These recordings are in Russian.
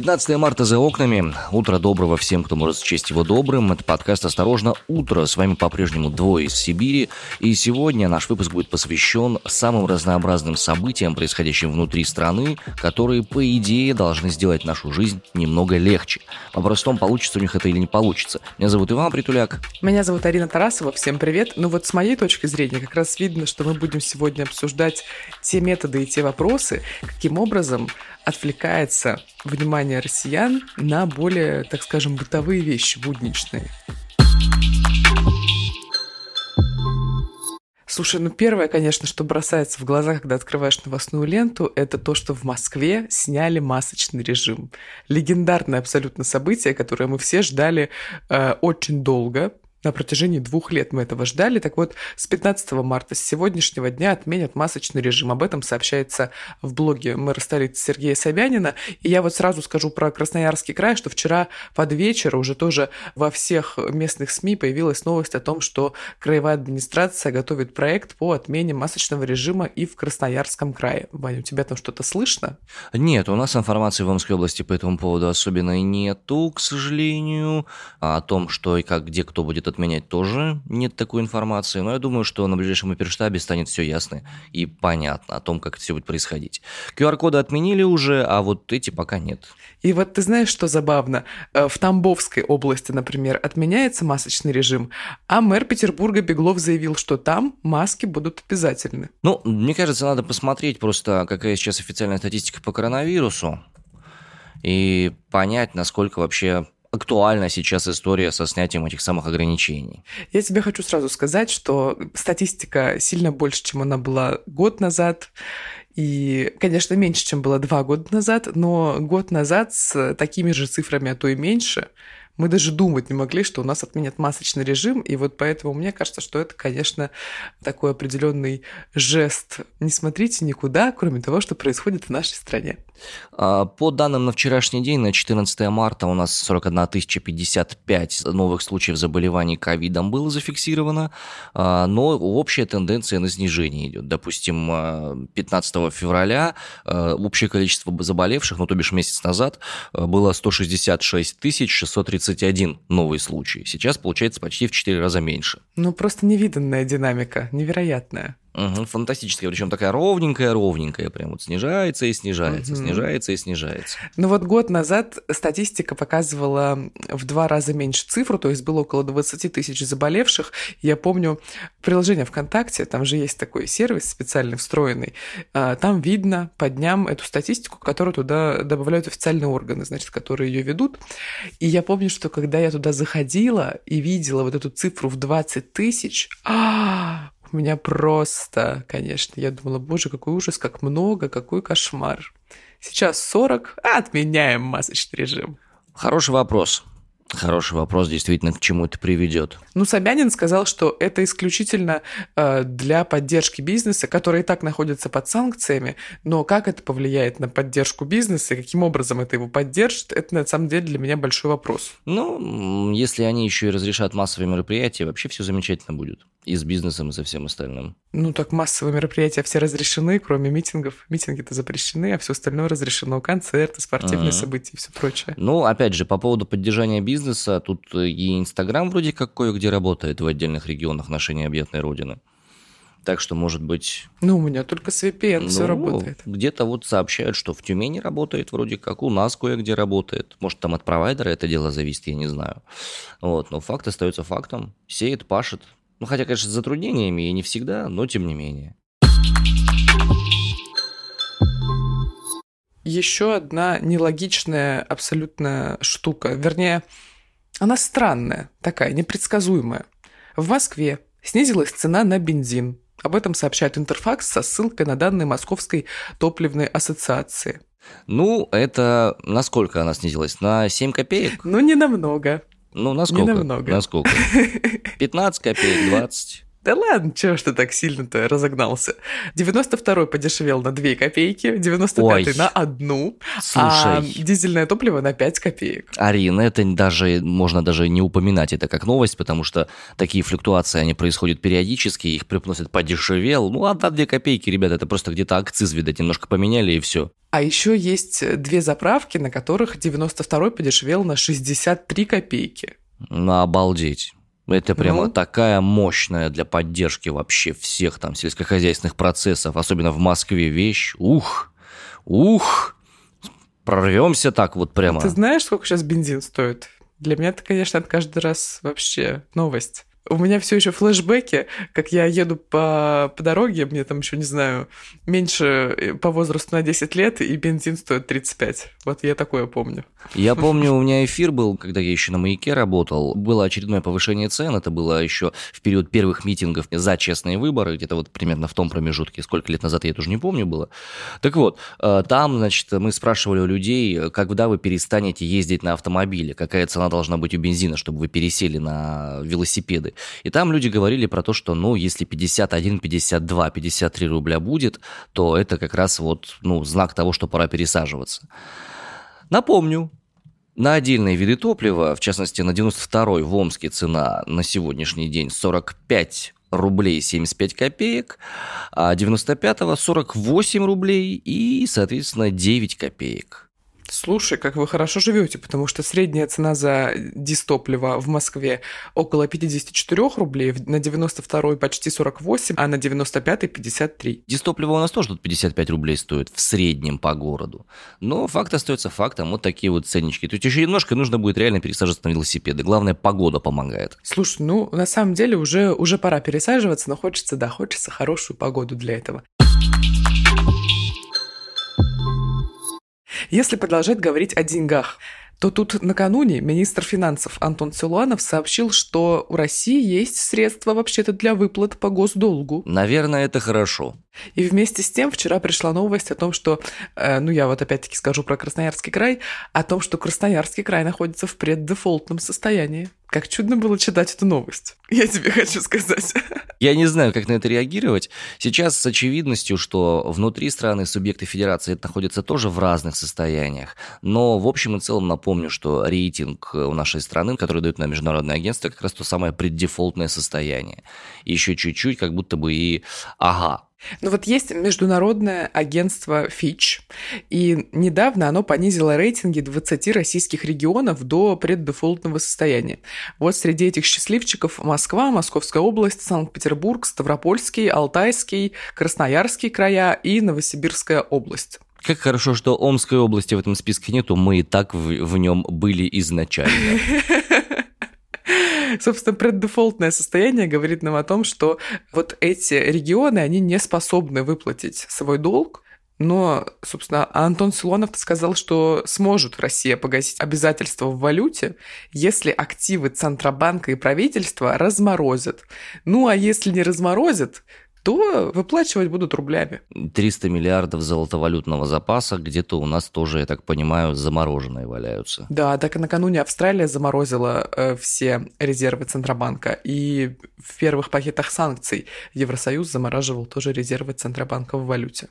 15 марта за окнами. Утро доброго всем, кто может счесть его добрым. Это подкаст «Осторожно, утро». С вами по-прежнему двое из Сибири. И сегодня наш выпуск будет посвящен самым разнообразным событиям, происходящим внутри страны, которые, по идее, должны сделать нашу жизнь немного легче. Вопрос в том, получится у них это или не получится. Меня зовут Иван Притуляк. Меня зовут Арина Тарасова. Всем привет. Ну вот с моей точки зрения как раз видно, что мы будем сегодня обсуждать те методы и те вопросы, каким образом отвлекается внимание россиян на более, так скажем, бытовые вещи, будничные. Слушай, ну первое, конечно, что бросается в глаза, когда открываешь новостную ленту, это то, что в Москве сняли масочный режим. Легендарное абсолютно событие, которое мы все ждали э, очень долго. На протяжении двух лет мы этого ждали. Так вот, с 15 марта, с сегодняшнего дня отменят масочный режим. Об этом сообщается в блоге мэра столицы Сергея Собянина. И я вот сразу скажу про Красноярский край, что вчера под вечер уже тоже во всех местных СМИ появилась новость о том, что краевая администрация готовит проект по отмене масочного режима и в Красноярском крае. Ваня, у тебя там что-то слышно? Нет, у нас информации в Омской области по этому поводу особенно нету, к сожалению. О том, что и как, где кто будет отменять тоже нет такой информации, но я думаю, что на ближайшем оперштабе станет все ясно и понятно о том, как это все будет происходить. QR-коды отменили уже, а вот эти пока нет. И вот ты знаешь, что забавно? Э, в Тамбовской области, например, отменяется масочный режим, а мэр Петербурга Беглов заявил, что там маски будут обязательны. Ну, мне кажется, надо посмотреть просто, какая сейчас официальная статистика по коронавирусу и понять, насколько вообще актуальна сейчас история со снятием этих самых ограничений. Я тебе хочу сразу сказать, что статистика сильно больше, чем она была год назад. И, конечно, меньше, чем было два года назад, но год назад с такими же цифрами, а то и меньше, мы даже думать не могли, что у нас отменят масочный режим, и вот поэтому мне кажется, что это, конечно, такой определенный жест. Не смотрите никуда, кроме того, что происходит в нашей стране. А, по данным на вчерашний день, на 14 марта у нас 41 055 новых случаев заболеваний ковидом было зафиксировано, а, но общая тенденция на снижение идет. Допустим, 15 а, февраля общее количество заболевших, ну то бишь месяц назад, было 166 631 новый случай. Сейчас получается почти в 4 раза меньше. Ну просто невиданная динамика, невероятная. Угу, фантастическая, причем такая ровненькая-ровненькая, прям вот снижается и снижается, угу. снижается и снижается. Ну вот год назад статистика показывала в два раза меньше цифру, то есть было около 20 тысяч заболевших. Я помню приложение ВКонтакте, там же есть такой сервис специальный встроенный, а, там видно по дням эту статистику, которую туда добавляют официальные органы, значит, которые ее ведут. И я помню, что когда я туда заходила и видела вот эту цифру в 20 тысяч, а, у меня просто, конечно, я думала, боже, какой ужас, как много, какой кошмар. Сейчас 40, а отменяем масочный режим. Хороший вопрос. Хороший вопрос, действительно, к чему это приведет. Ну, Собянин сказал, что это исключительно э, для поддержки бизнеса, который и так находится под санкциями, но как это повлияет на поддержку бизнеса и каким образом это его поддержит, это на самом деле для меня большой вопрос. Ну, если они еще и разрешат массовые мероприятия, вообще все замечательно будет. И с бизнесом, и со всем остальным. Ну, так массовые мероприятия все разрешены, кроме митингов. Митинги-то запрещены, а все остальное разрешено. Концерты, спортивные uh-huh. события и все прочее. Ну, опять же, по поводу поддержания бизнеса, тут и Инстаграм вроде как кое-где работает в отдельных регионах нашей необъятной родины. Так что, может быть... Ну, у меня только с VPN ну, все работает. Где-то вот сообщают, что в Тюмени работает вроде как, у нас кое-где работает. Может, там от провайдера это дело зависит, я не знаю. Вот, но факт остается фактом. Сеет, пашет, ну, хотя, конечно, с затруднениями и не всегда, но тем не менее. Еще одна нелогичная абсолютная штука. Вернее, она странная, такая, непредсказуемая. В Москве снизилась цена на бензин. Об этом сообщает Интерфакс со ссылкой на данные Московской топливной ассоциации. Ну, это насколько она снизилась? На 7 копеек? Ну, не намного. Ну, насколько? Не намного. Насколько? 15 копеек, 20? Да ладно, чего ж ты так сильно-то разогнался? 92-й подешевел на 2 копейки, 95-й на одну, Слушай. а дизельное топливо на 5 копеек. Арина, это даже, можно даже не упоминать это как новость, потому что такие флюктуации, они происходят периодически, их препносят подешевел. Ну, одна две копейки, ребята, это просто где-то акциз, видать, немножко поменяли и все. А еще есть две заправки, на которых 92-й подешевел на 63 копейки. Ну, обалдеть. Это прямо Ну. такая мощная для поддержки вообще всех там сельскохозяйственных процессов, особенно в Москве вещь. Ух, ух, прорвемся так вот прямо. Ты знаешь, сколько сейчас бензин стоит? Для меня это, конечно, каждый раз вообще новость. У меня все еще флешбеки, как я еду по, по дороге, мне там еще, не знаю, меньше э, по возрасту на 10 лет, и бензин стоит 35. Вот я такое помню. Я помню, у меня эфир был, когда я еще на маяке работал. Было очередное повышение цен. Это было еще в период первых митингов за честные выборы, где-то вот примерно в том промежутке. Сколько лет назад я тоже не помню было. Так вот, э, там, значит, мы спрашивали у людей, когда вы перестанете ездить на автомобиле, какая цена должна быть у бензина, чтобы вы пересели на велосипеды. И там люди говорили про то, что, ну, если 51, 52, 53 рубля будет, то это как раз вот, ну, знак того, что пора пересаживаться. Напомню, на отдельные виды топлива, в частности на 92-й в Омске цена на сегодняшний день 45 рублей 75 копеек, а 95-го 48 рублей и, соответственно, 9 копеек. Слушай, как вы хорошо живете, потому что средняя цена за дистопливо в Москве около 54 рублей, на 92 почти 48, а на 95 53. Дистопливо у нас тоже тут 55 рублей стоит в среднем по городу. Но факт остается фактом, вот такие вот ценнички. То есть еще немножко нужно будет реально пересаживаться на велосипеды. Главное, погода помогает. Слушай, ну, на самом деле уже, уже пора пересаживаться, но хочется, да, хочется хорошую погоду для этого. Если продолжать говорить о деньгах, то тут накануне министр финансов Антон Силуанов сообщил, что у России есть средства вообще-то для выплат по госдолгу. Наверное, это хорошо. И вместе с тем вчера пришла новость о том, что, э, ну я вот опять-таки скажу про Красноярский край, о том, что Красноярский край находится в преддефолтном состоянии. Как чудно было читать эту новость. Я тебе хочу сказать. Я не знаю, как на это реагировать. Сейчас с очевидностью, что внутри страны субъекты федерации находятся тоже в разных состояниях. Но в общем и целом напомню, что рейтинг у нашей страны, который дает нам международное агентство, как раз то самое преддефолтное состояние. Еще чуть-чуть, как будто бы и ага, Ну вот есть международное агентство Fitch, и недавно оно понизило рейтинги 20 российских регионов до преддефолтного состояния. Вот среди этих счастливчиков Москва, Московская область, Санкт-Петербург, Ставропольский, Алтайский, Красноярский края и Новосибирская область. Как хорошо, что Омской области в этом списке нету, мы и так в, в нем были изначально. Собственно, преддефолтное состояние говорит нам о том, что вот эти регионы, они не способны выплатить свой долг, но, собственно, Антон Силонов сказал, что сможет Россия погасить обязательства в валюте, если активы Центробанка и правительства разморозят. Ну, а если не разморозят, то выплачивать будут рублями. 300 миллиардов золотовалютного запаса где-то у нас тоже, я так понимаю, замороженные валяются. Да, так и накануне Австралия заморозила э, все резервы Центробанка, и в первых пакетах санкций Евросоюз замораживал тоже резервы Центробанка в валюте.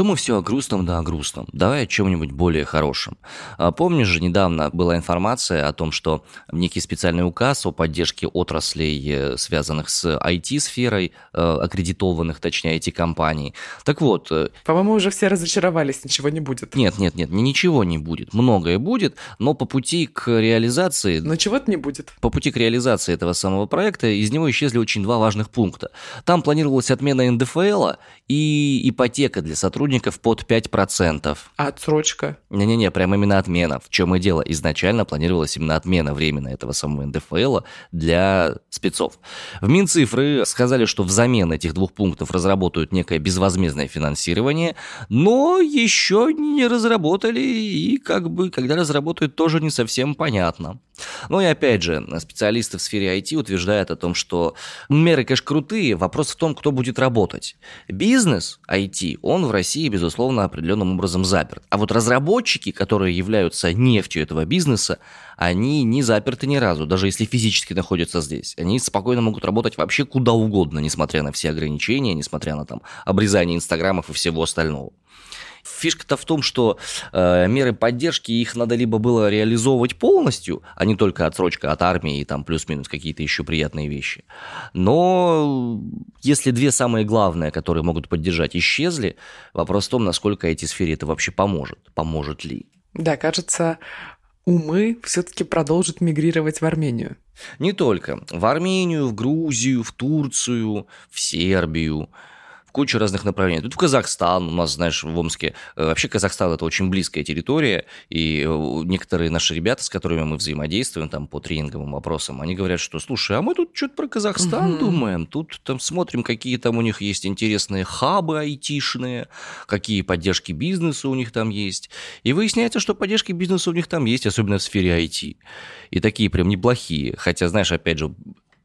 Что мы все о грустном да о грустном? Давай о чем-нибудь более хорошем. А, Помнишь же, недавно была информация о том, что некий специальный указ о поддержке отраслей, э, связанных с IT-сферой, э, аккредитованных, точнее, IT-компаний. Так вот, э, По-моему, уже все разочаровались, ничего не будет. нет, нет, нет, ни- ничего не будет. Многое будет, но по пути к реализации Но чего-то не будет. по пути к реализации этого самого проекта из него исчезли очень два важных пункта. Там планировалась отмена НДФЛ и ипотека для сотрудников под 5%. А отсрочка? Не-не-не, прям именно отмена. В чем и дело. Изначально планировалась именно отмена временная этого самого НДФЛ для спецов. В Минцифры сказали, что взамен этих двух пунктов разработают некое безвозмездное финансирование, но еще не разработали, и как бы, когда разработают, тоже не совсем понятно. Ну и опять же, специалисты в сфере IT утверждают о том, что меры, конечно, крутые, вопрос в том, кто будет работать. Бизнес IT, он в России России, безусловно, определенным образом заперт. А вот разработчики, которые являются нефтью этого бизнеса, они не заперты ни разу, даже если физически находятся здесь. Они спокойно могут работать вообще куда угодно, несмотря на все ограничения, несмотря на там обрезание инстаграмов и всего остального. Фишка-то в том, что э, меры поддержки, их надо либо было реализовывать полностью, а не только отсрочка от армии и там плюс-минус какие-то еще приятные вещи. Но если две самые главные, которые могут поддержать, исчезли, вопрос в том, насколько эти сфере это вообще поможет. Поможет ли? Да, кажется, умы все-таки продолжат мигрировать в Армению. Не только. В Армению, в Грузию, в Турцию, в Сербию – кучу разных направлений. Тут в Казахстан, у нас, знаешь, в Омске, э, вообще Казахстан это очень близкая территория, и э, некоторые наши ребята, с которыми мы взаимодействуем там по тренинговым вопросам, они говорят, что, слушай, а мы тут что-то про Казахстан угу. думаем, тут там смотрим, какие там у них есть интересные хабы айтишные, какие поддержки бизнеса у них там есть, и выясняется, что поддержки бизнеса у них там есть, особенно в сфере IT, и такие прям неплохие, хотя, знаешь, опять же,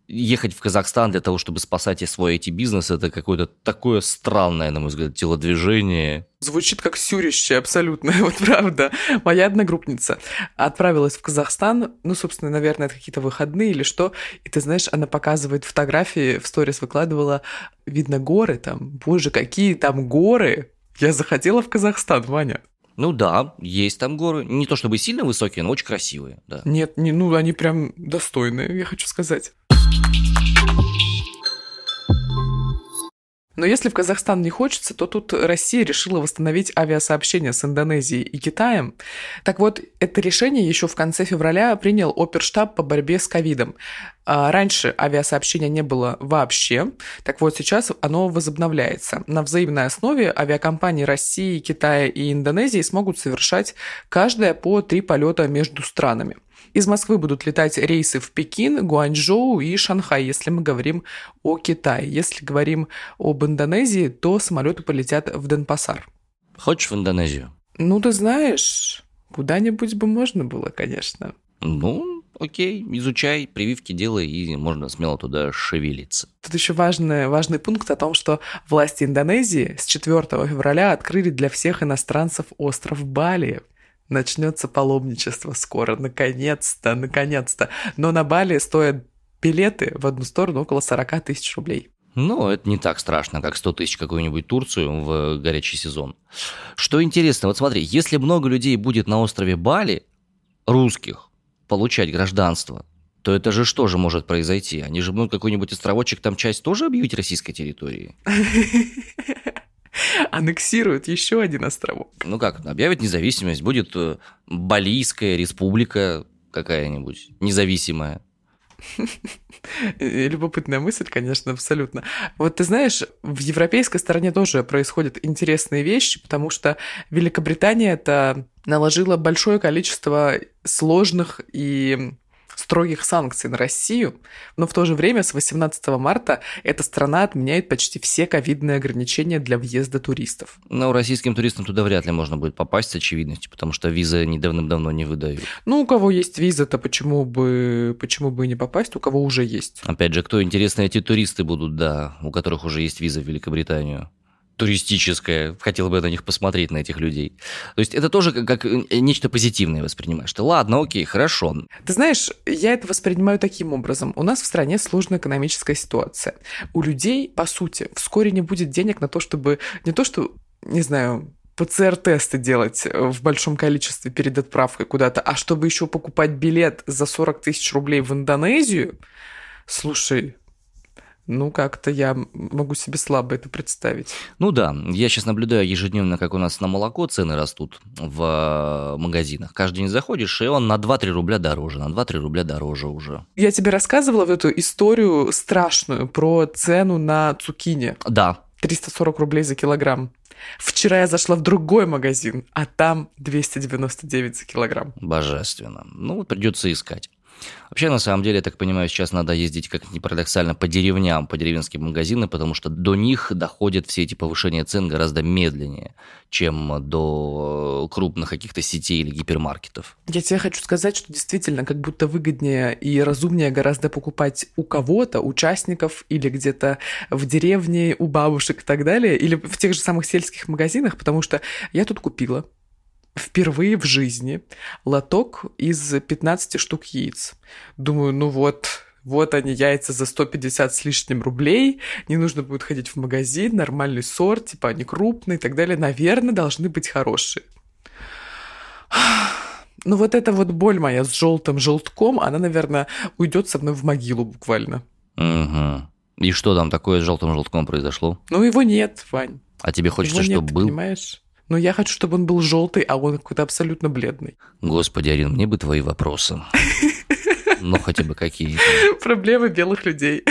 ехать в Казахстан для того, чтобы спасать свой IT-бизнес, это какое-то такое странное, на мой взгляд, телодвижение. Звучит как сюрище абсолютно, вот правда. Моя одногруппница отправилась в Казахстан, ну, собственно, наверное, это какие-то выходные или что, и ты знаешь, она показывает фотографии, в сторис выкладывала, видно горы там, боже, какие там горы, я захотела в Казахстан, Ваня. Ну да, есть там горы. Не то чтобы сильно высокие, но очень красивые. Да. Нет, не, ну они прям достойные, я хочу сказать. Но если в Казахстан не хочется, то тут Россия решила восстановить авиасообщение с Индонезией и Китаем. Так вот, это решение еще в конце февраля принял оперштаб по борьбе с ковидом. А раньше авиасообщения не было вообще, так вот сейчас оно возобновляется. На взаимной основе авиакомпании России, Китая и Индонезии смогут совершать каждая по три полета между странами. Из Москвы будут летать рейсы в Пекин, Гуанчжоу и Шанхай, если мы говорим о Китае. Если говорим об Индонезии, то самолеты полетят в Денпасар. Хочешь в Индонезию? Ну, ты знаешь, куда-нибудь бы можно было, конечно. Ну, окей, изучай, прививки делай, и можно смело туда шевелиться. Тут еще важный, важный пункт о том, что власти Индонезии с 4 февраля открыли для всех иностранцев остров Бали начнется паломничество скоро, наконец-то, наконец-то. Но на Бали стоят билеты в одну сторону около 40 тысяч рублей. Ну, это не так страшно, как 100 тысяч какую-нибудь Турцию в горячий сезон. Что интересно, вот смотри, если много людей будет на острове Бали, русских, получать гражданство, то это же что же может произойти? Они же будут какой-нибудь островочек, там часть тоже объявить российской территории? аннексируют еще один островок. Ну как, объявят независимость, будет э, Балийская республика какая-нибудь независимая. Любопытная мысль, конечно, абсолютно. Вот ты знаешь, в европейской стороне тоже происходят интересные вещи, потому что Великобритания это наложила большое количество сложных и строгих санкций на Россию, но в то же время с 18 марта эта страна отменяет почти все ковидные ограничения для въезда туристов. Но российским туристам туда вряд ли можно будет попасть с очевидностью, потому что визы недавно-давно не выдают. Ну, у кого есть виза, то почему бы, почему бы и не попасть, у кого уже есть. Опять же, кто интересно, эти туристы будут, да, у которых уже есть виза в Великобританию туристическое, хотел бы на них посмотреть, на этих людей. То есть это тоже как, э, нечто позитивное воспринимаешь. Ты ладно, окей, хорошо. Ты знаешь, я это воспринимаю таким образом. У нас в стране сложная экономическая ситуация. У людей, по сути, вскоре не будет денег на то, чтобы не то, что, не знаю, ПЦР-тесты делать в большом количестве перед отправкой куда-то, а чтобы еще покупать билет за 40 тысяч рублей в Индонезию, слушай, ну, как-то я могу себе слабо это представить. Ну да, я сейчас наблюдаю ежедневно, как у нас на молоко цены растут в э, магазинах. Каждый день заходишь, и он на 2-3 рубля дороже, на 2-3 рубля дороже уже. Я тебе рассказывала в эту историю страшную про цену на цукини. Да. 340 рублей за килограмм. Вчера я зашла в другой магазин, а там 299 за килограмм. Божественно. Ну, придется искать. Вообще, на самом деле, я так понимаю, сейчас надо ездить, как ни парадоксально, по деревням, по деревенским магазинам, потому что до них доходят все эти повышения цен гораздо медленнее, чем до крупных каких-то сетей или гипермаркетов. Я тебе хочу сказать, что действительно как будто выгоднее и разумнее гораздо покупать у кого-то, участников или где-то в деревне, у бабушек и так далее, или в тех же самых сельских магазинах, потому что я тут купила впервые в жизни лоток из 15 штук яиц. Думаю, ну вот, вот они, яйца за 150 с лишним рублей, не нужно будет ходить в магазин, нормальный сорт, типа они крупные и так далее, наверное, должны быть хорошие. Ну вот эта вот боль моя с желтым желтком, она, наверное, уйдет со мной в могилу буквально. Угу. И что там такое с желтым желтком произошло? Ну его нет, Вань. А тебе хочется, его чтобы нет, был? понимаешь? Но я хочу, чтобы он был желтый, а он какой-то абсолютно бледный. Господи, Арин, мне бы твои вопросы. Ну, хотя бы какие Проблемы белых людей.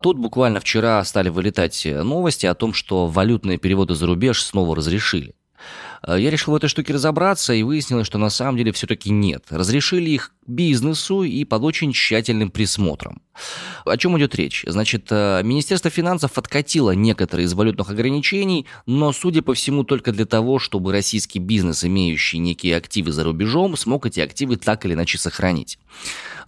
Тут буквально вчера стали вылетать новости о том, что валютные переводы за рубеж снова разрешили. Э, я решил в этой штуке разобраться и выяснилось, что на самом деле все-таки нет. Разрешили их бизнесу и под очень тщательным присмотром. О чем идет речь? Значит, э, Министерство финансов откатило некоторые из валютных ограничений, но, судя по всему, только для того, чтобы российский бизнес, имеющий некие активы за рубежом, смог эти активы так или иначе сохранить.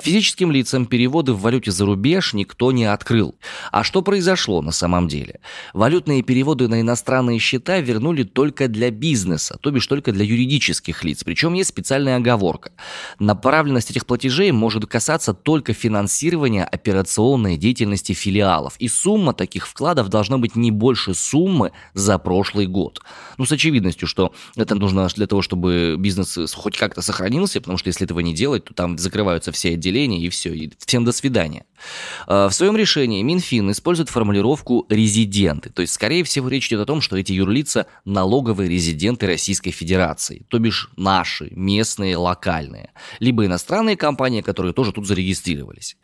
Физическим лицам переводы в валюте за рубеж никто не открыл. А что произошло на самом деле? Валютные переводы на иностранные счета вернули только для бизнеса, то бишь только для юридических лиц. Причем есть специальная оговорка. Направленность этих платежей может касаться только финансирования операционной деятельности филиалов. И сумма таких вкладов должна быть не больше суммы за прошлый год. Ну, с очевидностью, что это нужно для того, чтобы бизнес хоть как-то сохранился, потому что если этого не делать, то там закрываются все отделения отделение и все, и всем до свидания. А, в своем решении Минфин использует формулировку «резиденты», то есть, скорее всего, речь идет о том, что эти юрлица – налоговые резиденты Российской Федерации, то бишь наши, местные, локальные, либо иностранные компании, которые тоже тут зарегистрировались.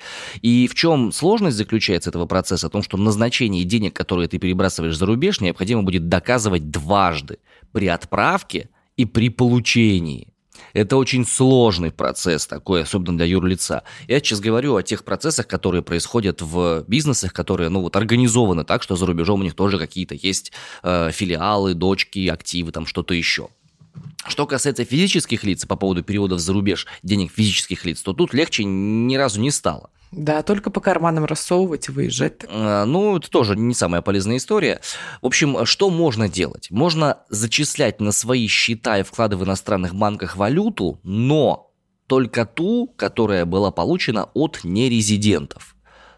И в чем сложность заключается этого процесса? В том, что назначение денег, которые ты перебрасываешь за рубеж, необходимо будет доказывать дважды при отправке и при получении. Это очень сложный процесс такой, особенно для юрлица. Я сейчас говорю о тех процессах, которые происходят в бизнесах, которые, ну вот, организованы так, что за рубежом у них тоже какие-то есть э, филиалы, дочки, активы, там что-то еще. Что касается физических лиц по поводу переводов за рубеж денег физических лиц, то тут легче ни разу не стало. Да, только по карманам рассовывать и выезжать. А, ну, это тоже не самая полезная история. В общем, что можно делать? Можно зачислять на свои счета и вклады в иностранных банках валюту, но только ту, которая была получена от нерезидентов.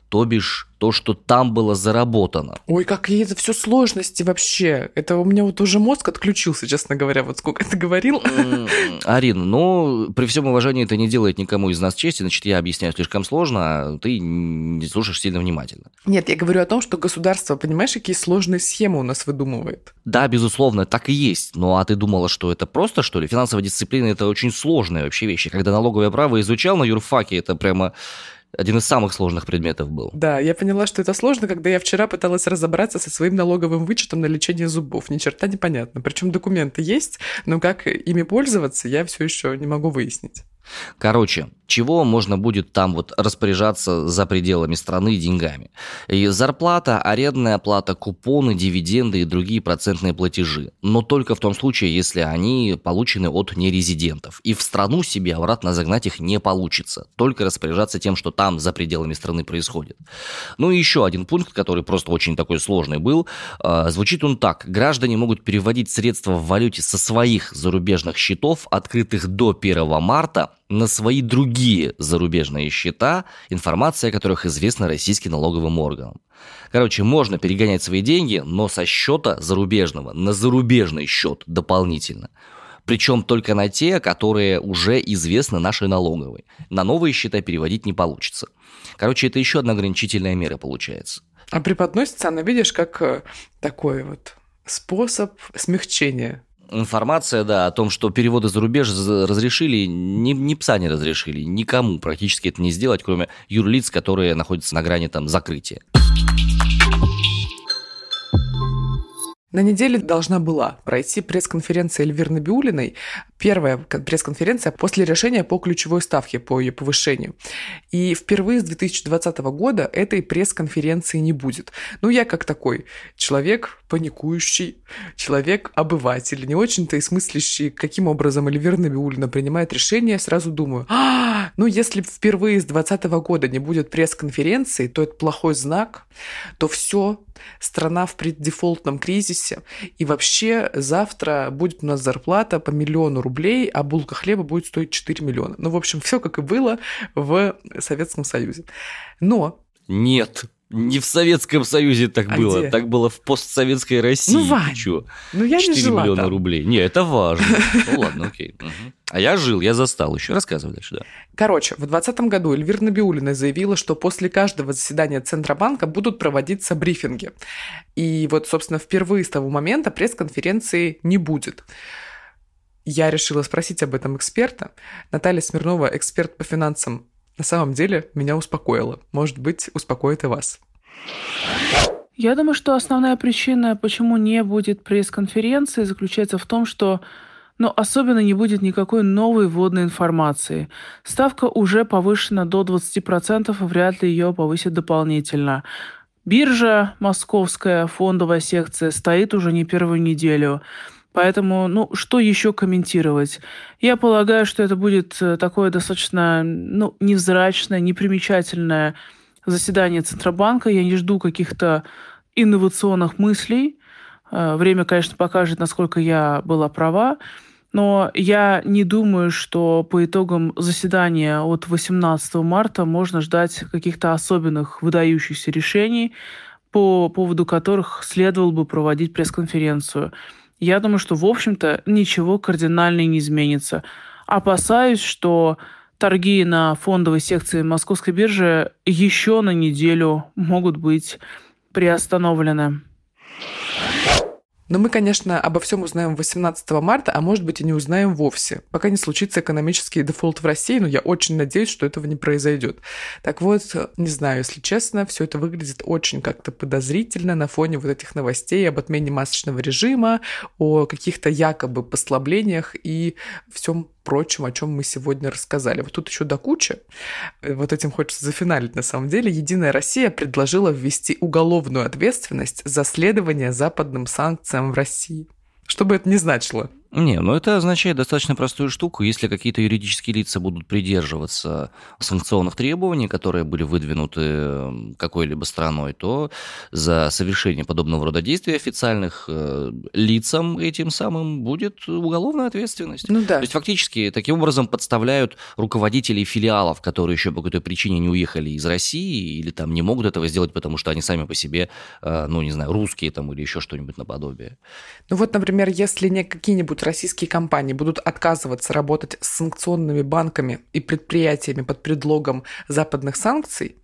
То бишь то, что там было заработано. Ой, какие это все сложности вообще. Это у меня вот уже мозг отключился, честно говоря, вот сколько ты говорил. Арин, ну, при всем уважении это не делает никому из нас чести, значит, я объясняю слишком сложно, а ты не слушаешь сильно внимательно. Нет, я говорю о том, что государство, понимаешь, какие сложные схемы у нас выдумывает. Да, безусловно, так и есть. Ну, а ты думала, что это просто, что ли? Финансовая дисциплина – это очень сложная вообще вещь. Когда налоговое право изучал на юрфаке, это прямо один из самых сложных предметов был. Да, я поняла, что это сложно, когда я вчера пыталась разобраться со своим налоговым вычетом на лечение зубов. Ни черта непонятно. Причем документы есть, но как ими пользоваться, я все еще не могу выяснить. Короче, чего можно будет там вот распоряжаться за пределами страны деньгами. И зарплата, арендная плата, купоны, дивиденды и другие процентные платежи. Но только в том случае, если они получены от нерезидентов. И в страну себе обратно загнать их не получится. Только распоряжаться тем, что там за пределами страны происходит. Ну и еще один пункт, который просто очень такой сложный был. А, звучит он так. Граждане могут переводить средства в валюте со своих зарубежных счетов, открытых до 1 марта, на свои другие зарубежные счета, информация о которых известна российским налоговым органам. Короче, можно перегонять свои деньги, но со счета зарубежного на зарубежный счет дополнительно. Причем только на те, которые уже известны нашей налоговой. На новые счета переводить не получится. Короче, это еще одна ограничительная мера получается. А преподносится она, видишь, как э, такой вот способ смягчения информация, да, о том, что переводы за рубеж разрешили, ни, ни пса не разрешили, никому практически это не сделать, кроме юрлиц, которые находятся на грани там закрытия. На неделе должна была пройти пресс-конференция Эльвиры Набиулиной, первая пресс-конференция после решения по ключевой ставке, по ее повышению. И впервые с 2020 года этой пресс-конференции не будет. Ну, я как такой человек паникующий, человек-обыватель, не очень-то и смыслящий, каким образом Эльвира Набиулина принимает решение, сразу думаю, а, ну, если впервые с 2020 года не будет пресс-конференции, то это плохой знак, то все, страна в преддефолтном кризисе, и вообще завтра будет у нас зарплата по миллиону рублей, а булка хлеба будет стоить 4 миллиона. Ну, в общем, все как и было в Советском Союзе. Но нет, не в Советском Союзе так а было, где? так было в постсоветской России. Ну, Вань, Чё? ну я 4 не жила миллиона там. рублей. Не, это важно. Ну ладно, окей. А я жил, я застал еще. Рассказывай дальше, да. Короче, в 2020 году Эльвира Набиулина заявила, что после каждого заседания Центробанка будут проводиться брифинги. И вот, собственно, впервые с того момента пресс-конференции не будет. Я решила спросить об этом эксперта. Наталья Смирнова, эксперт по финансам на самом деле меня успокоило. Может быть, успокоит и вас. Я думаю, что основная причина, почему не будет пресс-конференции, заключается в том, что ну, особенно не будет никакой новой вводной информации. Ставка уже повышена до 20%, и вряд ли ее повысят дополнительно. Биржа московская, фондовая секция, стоит уже не первую неделю. Поэтому, ну, что еще комментировать? Я полагаю, что это будет э, такое достаточно, ну, невзрачное, непримечательное заседание Центробанка. Я не жду каких-то инновационных мыслей. Э, время, конечно, покажет, насколько я была права. Но я не думаю, что по итогам заседания от 18 марта можно ждать каких-то особенных выдающихся решений, по поводу которых следовало бы проводить пресс-конференцию я думаю, что, в общем-то, ничего кардинально не изменится. Опасаюсь, что торги на фондовой секции Московской биржи еще на неделю могут быть приостановлены. Но мы, конечно, обо всем узнаем 18 марта, а может быть и не узнаем вовсе, пока не случится экономический дефолт в России, но я очень надеюсь, что этого не произойдет. Так вот, не знаю, если честно, все это выглядит очень как-то подозрительно на фоне вот этих новостей об отмене масочного режима, о каких-то якобы послаблениях и всем прочем, о чем мы сегодня рассказали. Вот тут еще до кучи, э, вот этим хочется зафиналить на самом деле, Единая Россия предложила ввести уголовную ответственность за следование западным санкциям в России. Что бы это ни значило. Не, ну это означает достаточно простую штуку. Если какие-то юридические лица будут придерживаться санкционных требований, которые были выдвинуты какой-либо страной, то за совершение подобного рода действий официальных э, лицам этим самым будет уголовная ответственность. Ну да. То есть фактически таким образом подставляют руководителей филиалов, которые еще по какой-то причине не уехали из России или там не могут этого сделать, потому что они сами по себе, э, ну не знаю, русские там или еще что-нибудь наподобие. Ну вот, например, если не какие-нибудь российские компании будут отказываться работать с санкционными банками и предприятиями под предлогом западных санкций,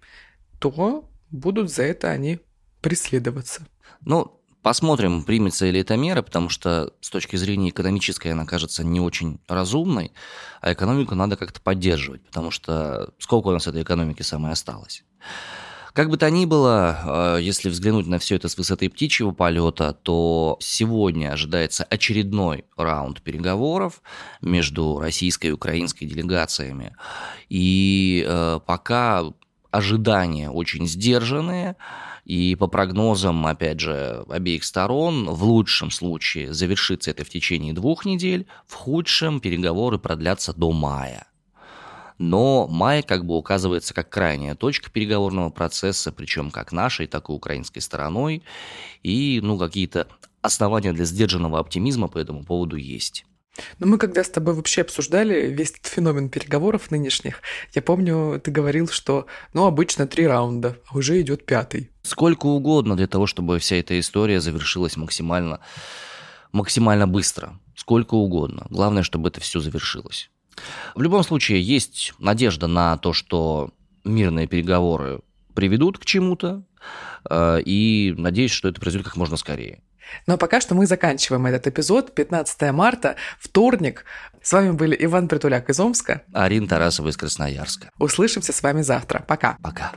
то будут за это они преследоваться. Ну, Посмотрим, примется ли эта мера, потому что с точки зрения экономической она кажется не очень разумной, а экономику надо как-то поддерживать, потому что сколько у нас этой экономики самой осталось. Как бы то ни было, э, если взглянуть на все это с высоты птичьего полета, то сегодня ожидается очередной раунд переговоров между российской и украинской делегациями. И э, пока ожидания очень сдержанные, и по прогнозам, опять же, обеих сторон, в лучшем случае завершится это в течение двух недель, в худшем переговоры продлятся до мая но май как бы указывается как крайняя точка переговорного процесса, причем как нашей, так и украинской стороной, и ну, какие-то основания для сдержанного оптимизма по этому поводу есть. Но мы когда с тобой вообще обсуждали весь этот феномен переговоров нынешних, я помню, ты говорил, что ну обычно три раунда, а уже идет пятый. Сколько угодно для того, чтобы вся эта история завершилась максимально, максимально быстро. Сколько угодно. Главное, чтобы это все завершилось. В любом случае, есть надежда на то, что мирные переговоры приведут к чему-то, э, и надеюсь, что это произойдет как можно скорее. Но пока что мы заканчиваем этот эпизод. 15 марта, вторник. С вами были Иван Притуляк из Омска. Арина Тарасова из Красноярска. Услышимся с вами завтра. Пока. Пока.